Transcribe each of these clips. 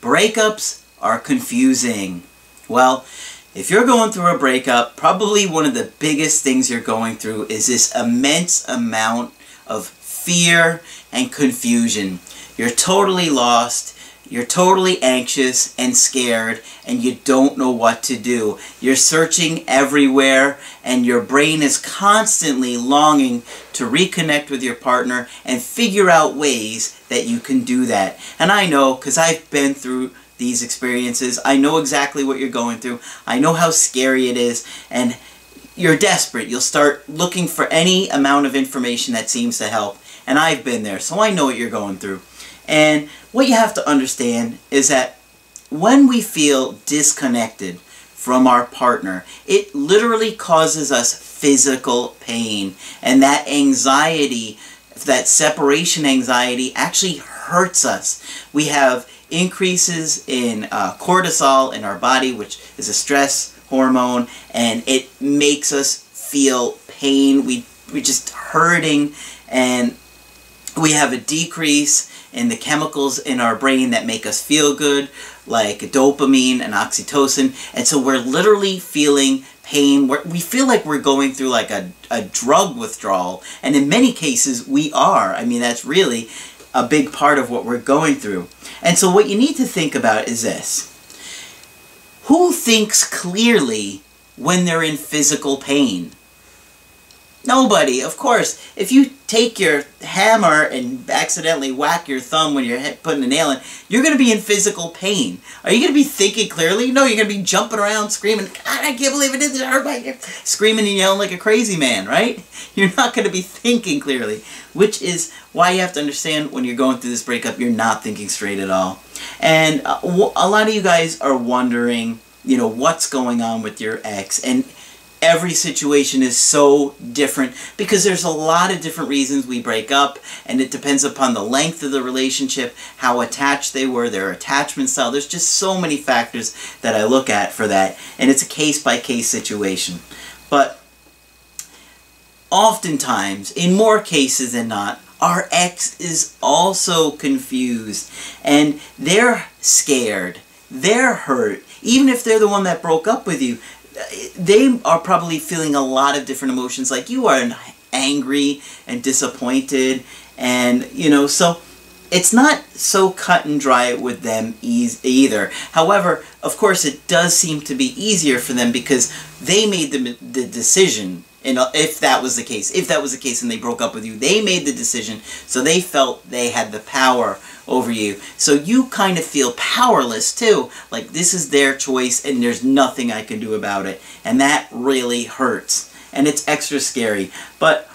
breakups are confusing. Well, if you're going through a breakup, probably one of the biggest things you're going through is this immense amount of fear and confusion. You're totally lost. You're totally anxious and scared and you don't know what to do. You're searching everywhere and your brain is constantly longing to reconnect with your partner and figure out ways that you can do that. And I know because I've been through these experiences. I know exactly what you're going through. I know how scary it is and you're desperate. You'll start looking for any amount of information that seems to help. And I've been there, so I know what you're going through. And what you have to understand is that when we feel disconnected from our partner, it literally causes us physical pain. And that anxiety, that separation anxiety, actually hurts us. We have increases in uh, cortisol in our body, which is a stress hormone, and it makes us feel pain. We, we're just hurting, and we have a decrease and the chemicals in our brain that make us feel good, like dopamine and oxytocin. And so we're literally feeling pain. We're, we feel like we're going through like a, a drug withdrawal. And in many cases, we are. I mean, that's really a big part of what we're going through. And so what you need to think about is this. Who thinks clearly when they're in physical pain? Nobody, of course. If you take your hammer and accidentally whack your thumb when you're putting a nail in, you're going to be in physical pain. Are you going to be thinking clearly? No, you're going to be jumping around screaming, God, I can't believe it did hurt screaming and yelling like a crazy man, right? You're not going to be thinking clearly, which is why you have to understand when you're going through this breakup, you're not thinking straight at all. And uh, a lot of you guys are wondering, you know, what's going on with your ex. And every situation is so different because there's a lot of different reasons we break up and it depends upon the length of the relationship, how attached they were, their attachment style. There's just so many factors that I look at for that and it's a case-by-case situation. But oftentimes, in more cases than not, our ex is also confused and they're scared, they're hurt, even if they're the one that broke up with you, they are probably feeling a lot of different emotions like you are angry and disappointed and you know so it's not so cut and dry with them either. However, of course, it does seem to be easier for them because they made the, the decision and if that was the case, if that was the case and they broke up with you, they made the decision, so they felt they had the power over you. So you kind of feel powerless too, like this is their choice and there's nothing I can do about it. And that really hurts. And it's extra scary. But,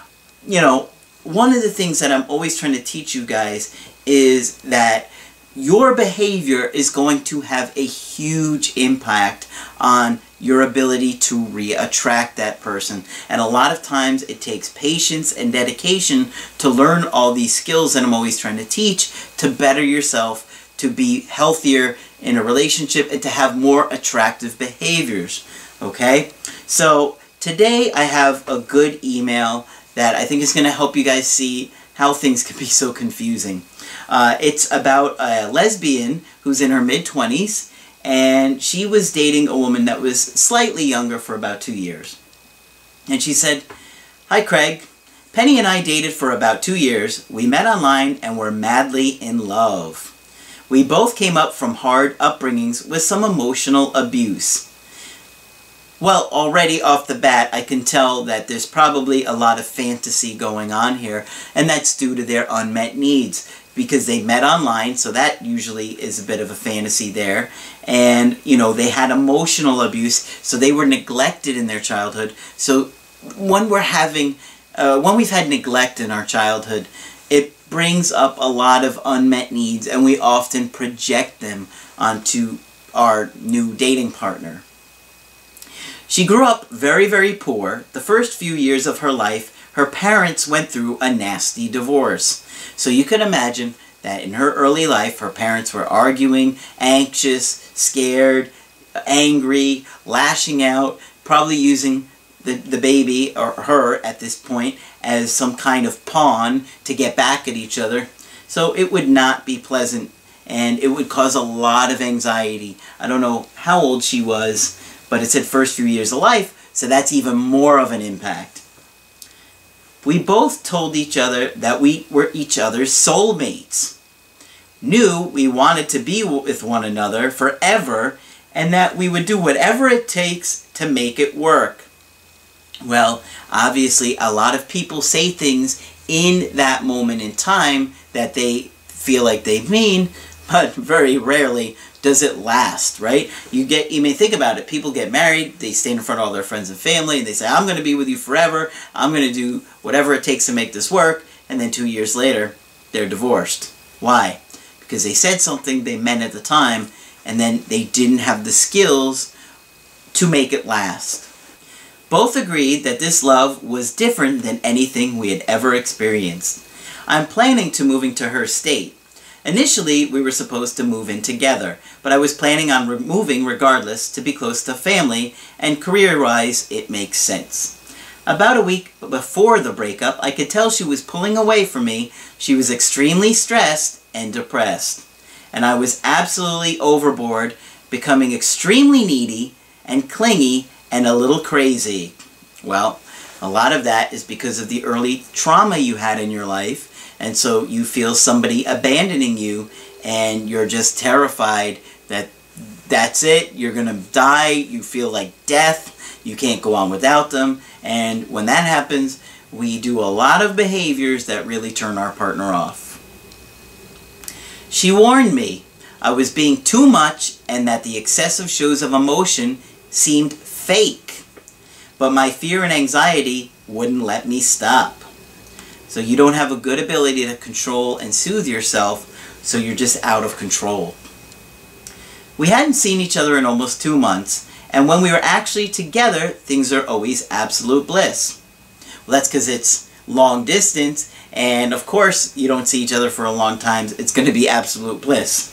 you know, one of the things that I'm always trying to teach you guys is that your behavior is going to have a huge impact on your ability to re-attract that person. And a lot of times it takes patience and dedication to learn all these skills that I'm always trying to teach to better yourself, to be healthier in a relationship, and to have more attractive behaviors. Okay? So today I have a good email that I think is going to help you guys see how things can be so confusing. Uh, it's about a lesbian who's in her mid-20s, and she was dating a woman that was slightly younger for about two years. And she said, Hi Craig, Penny and I dated for about two years. We met online and were madly in love. We both came up from hard upbringings with some emotional abuse. Well, already off the bat, I can tell that there's probably a lot of fantasy going on here, and that's due to their unmet needs because they met online, so that usually is a bit of a fantasy there. And, you know, they had emotional abuse, so they were neglected in their childhood. So when we're having, uh, when we've had neglect in our childhood, it brings up a lot of unmet needs, and we often project them onto our new dating partner. She grew up very, very poor. The first few years of her life, her parents went through a nasty divorce. So you can imagine that in her early life, her parents were arguing, anxious, scared, angry, lashing out, probably using the, the baby or her at this point as some kind of pawn to get back at each other. So it would not be pleasant and it would cause a lot of anxiety. I don't know how old she was, but it said first few years of life, so that's even more of an impact. We both told each other that we were each other's soulmates, knew we wanted to be with one another forever, and that we would do whatever it takes to make it work. Well, obviously, a lot of people say things in that moment in time that they feel like they mean, but very rarely does it last, right? You get you may think about it. People get married, they stand in front of all their friends and family, and they say, I'm going to be with you forever. I'm going to do whatever it takes to make this work. And then two years later, they're divorced. Why? Because they said something they meant at the time, and then they didn't have the skills to make it last. Both agreed that this love was different than anything we had ever experienced. I'm planning to moving to her state. Initially, we were supposed to move in together, but I was planning on moving regardless to be close to family, and career-wise, it makes sense. About a week before the breakup, I could tell she was pulling away from me. She was extremely stressed and depressed. And I was absolutely overboard, becoming extremely needy and clingy and a little crazy. Well, a lot of that is because of the early trauma you had in your life and so you feel somebody abandoning you and you're just terrified that that's it, you're going to die, you feel like death, you can't go on without them. And when that happens, we do a lot of behaviors that really turn our partner off. She warned me I was being too much and that the excessive shows of emotion seemed fake. But my fear and anxiety wouldn't let me stop. So you don't have a good ability to control and soothe yourself, so you're just out of control. We hadn't seen each other in almost two months, and when we were actually together, things are always absolute bliss. Well, that's because it's long distance, and of course, you don't see each other for a long time, it's going to be absolute bliss.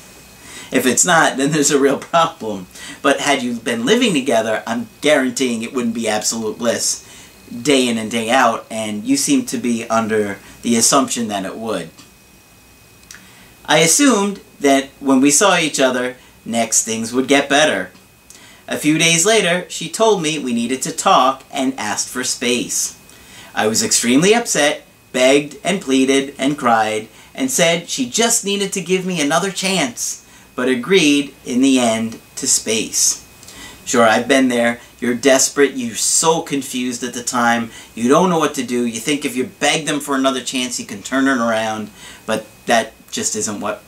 If it's not, then there's a real problem. But had you been living together, I'm guaranteeing it wouldn't be absolute bliss day in and day out, and you seem to be under the assumption that it would. I assumed that when we saw each other, next things would get better. A few days later, she told me we needed to talk and asked for space. I was extremely upset, begged and pleaded and cried, and said she just needed to give me another chance, but agreed in the end to space. Sure, I've been there. You're desperate. You're so confused at the time. You don't know what to do. You think if you beg them for another chance, you can turn it around. But that just isn't what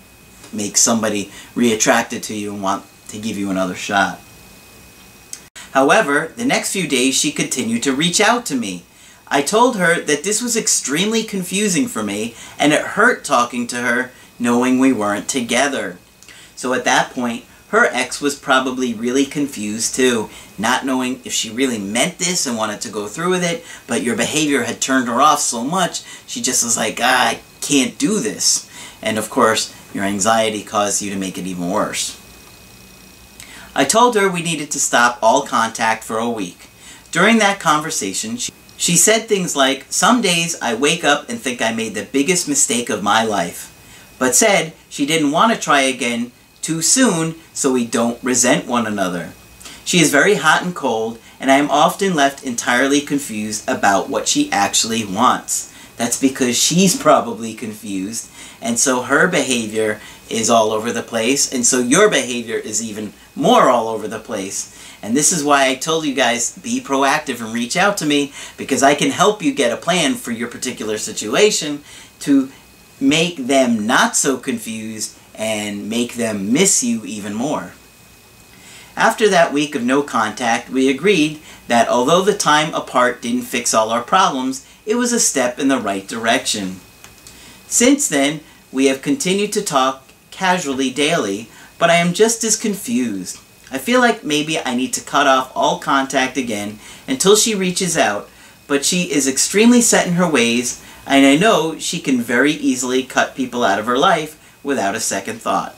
makes somebody reattracted to you and want to give you another shot. However, the next few days she continued to reach out to me. I told her that this was extremely confusing for me and it hurt talking to her knowing we weren't together. So at that point, her ex was probably really confused too, not knowing if she really meant this and wanted to go through with it, but your behavior had turned her off so much, she just was like, ah, I can't do this. And of course, your anxiety caused you to make it even worse. I told her we needed to stop all contact for a week. During that conversation, she, she said things like, Some days I wake up and think I made the biggest mistake of my life, but said she didn't want to try again too soon so we don't resent one another. She is very hot and cold, and I am often left entirely confused about what she actually wants. That's because she's probably confused, and so her behavior is all over the place, and so your behavior is even more all over the place. And this is why I told you guys, be proactive and reach out to me, because I can help you get a plan for your particular situation to make them not so confused and make them miss you even more. After that week of no contact, we agreed that although the time apart didn't fix all our problems, it was a step in the right direction. Since then, we have continued to talk casually daily, but I am just as confused. I feel like maybe I need to cut off all contact again until she reaches out, but she is extremely set in her ways, and I know she can very easily cut people out of her life without a second thought.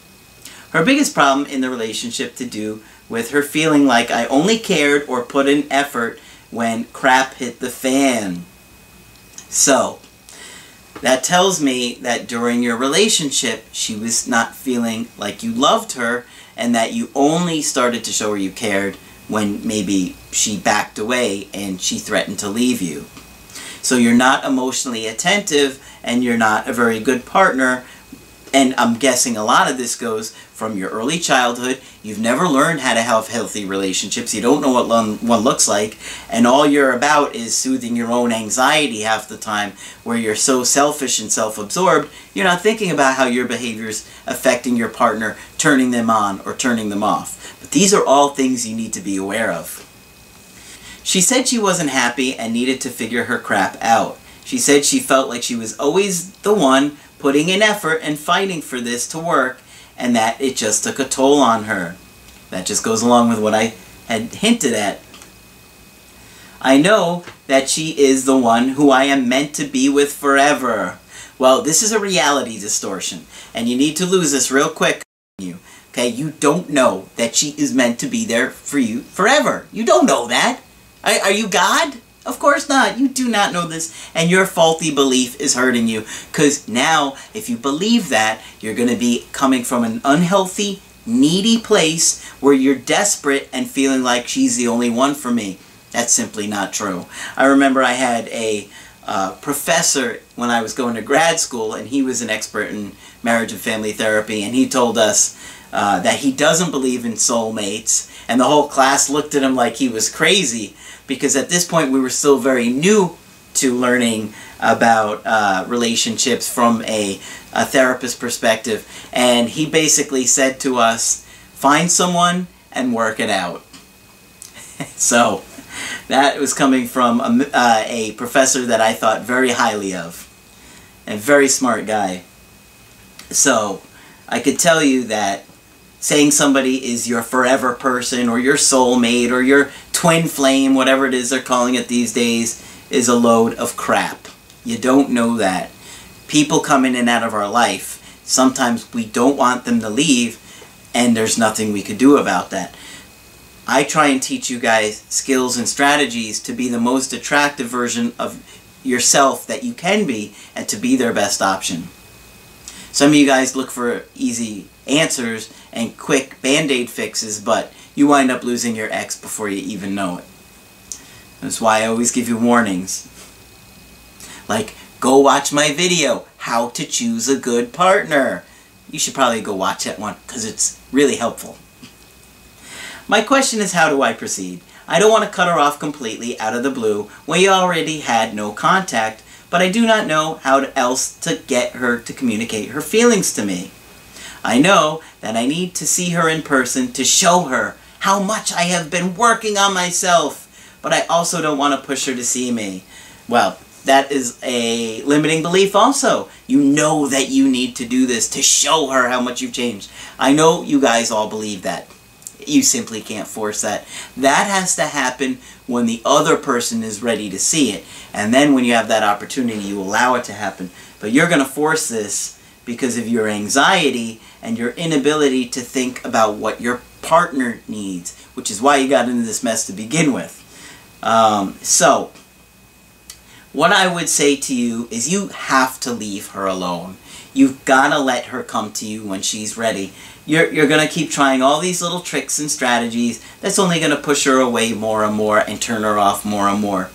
Her biggest problem in the relationship to do with her feeling like I only cared or put in effort when crap hit the fan. So, that tells me that during your relationship, she was not feeling like you loved her and that you only started to show her you cared when maybe she backed away and she threatened to leave you. So you're not emotionally attentive and you're not a very good partner and I'm guessing a lot of this goes from your early childhood. You've never learned how to have healthy relationships. You don't know what one looks like. And all you're about is soothing your own anxiety half the time, where you're so selfish and self-absorbed, you're not thinking about how your behavior's affecting your partner, turning them on or turning them off. But these are all things you need to be aware of. She said she wasn't happy and needed to figure her crap out. She said she felt like she was always the one putting in effort and fighting for this to work, and that it just took a toll on her. That just goes along with what I had hinted at. I know that she is the one who I am meant to be with forever. Well, this is a reality distortion, and you need to lose this real quick. You, okay? You don't know that she is meant to be there for you forever. You don't know that. Are, are you God? Of course not. You do not know this, and your faulty belief is hurting you. Because now, if you believe that, you're going to be coming from an unhealthy, needy place where you're desperate and feeling like she's the only one for me. That's simply not true. I remember I had a uh, professor when I was going to grad school, and he was an expert in marriage and family therapy, and he told us uh, that he doesn't believe in soulmates, and the whole class looked at him like he was crazy because at this point we were still very new to learning about uh, relationships from a, a therapist perspective. And he basically said to us, find someone and work it out. so that was coming from a, uh, a professor that I thought very highly of. A very smart guy. So I could tell you that saying somebody is your forever person or your soulmate or your twin flame, whatever it is they're calling it these days, is a load of crap. You don't know that. People come in and out of our life. Sometimes we don't want them to leave, and there's nothing we could do about that. I try and teach you guys skills and strategies to be the most attractive version of yourself that you can be and to be their best option. Some of you guys look for easy answers and quick band-aid fixes, but you wind up losing your ex before you even know it. That's why I always give you warnings. Like, go watch my video, How to Choose a Good Partner. You should probably go watch that one, because it's really helpful. My question is how do I proceed? I don't want to cut her off completely out of the blue when you already had no contact, but I do not know how else to get her to communicate her feelings to me. I know that I need to see her in person to show her how much I have been working on myself, but I also don't want to push her to see me. Well, that is a limiting belief also. You know that you need to do this to show her how much you've changed. I know you guys all believe that. You simply can't force that. That has to happen when the other person is ready to see it. And then when you have that opportunity, you allow it to happen. But you're going to force this because of your anxiety and your inability to think about what your partner needs, which is why you got into this mess to begin with. Um, so, what I would say to you is you have to leave her alone. You've got to let her come to you when she's ready. You're, you're going to keep trying all these little tricks and strategies. That's only going to push her away more and more and turn her off more and more.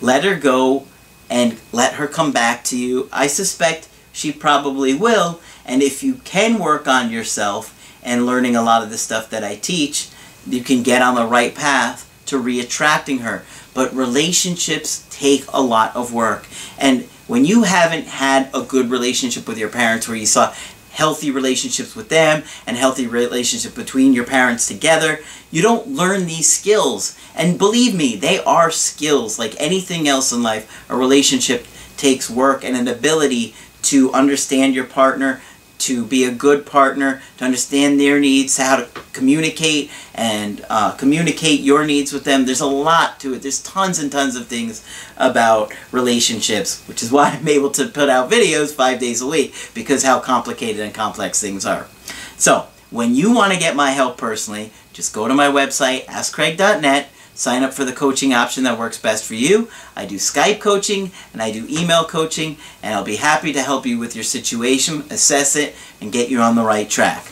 Let her go and let her come back to you. I suspect she probably will. And if you can work on yourself and learning a lot of the stuff that I teach, you can get on the right path to re-attracting her. But relationships take a lot of work. And when you haven't had a good relationship with your parents where you saw healthy relationships with them and healthy relationship between your parents together, you don't learn these skills. And believe me, they are skills like anything else in life. A relationship takes work and an ability to understand your partner, to be a good partner, to understand their needs, how to communicate and uh, communicate your needs with them. There's a lot to it. There's tons and tons of things about relationships, which is why I'm able to put out videos five days a week because how complicated and complex things are. So, when you want to get my help personally, just go to my website, askcraig.net, sign up for the coaching option that works best for you. I do Skype coaching and I do email coaching, and I'll be happy to help you with your situation, assess it, and get you on the right track.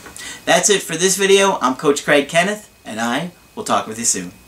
That's it for this video. I'm Coach Craig Kenneth, and I will talk with you soon.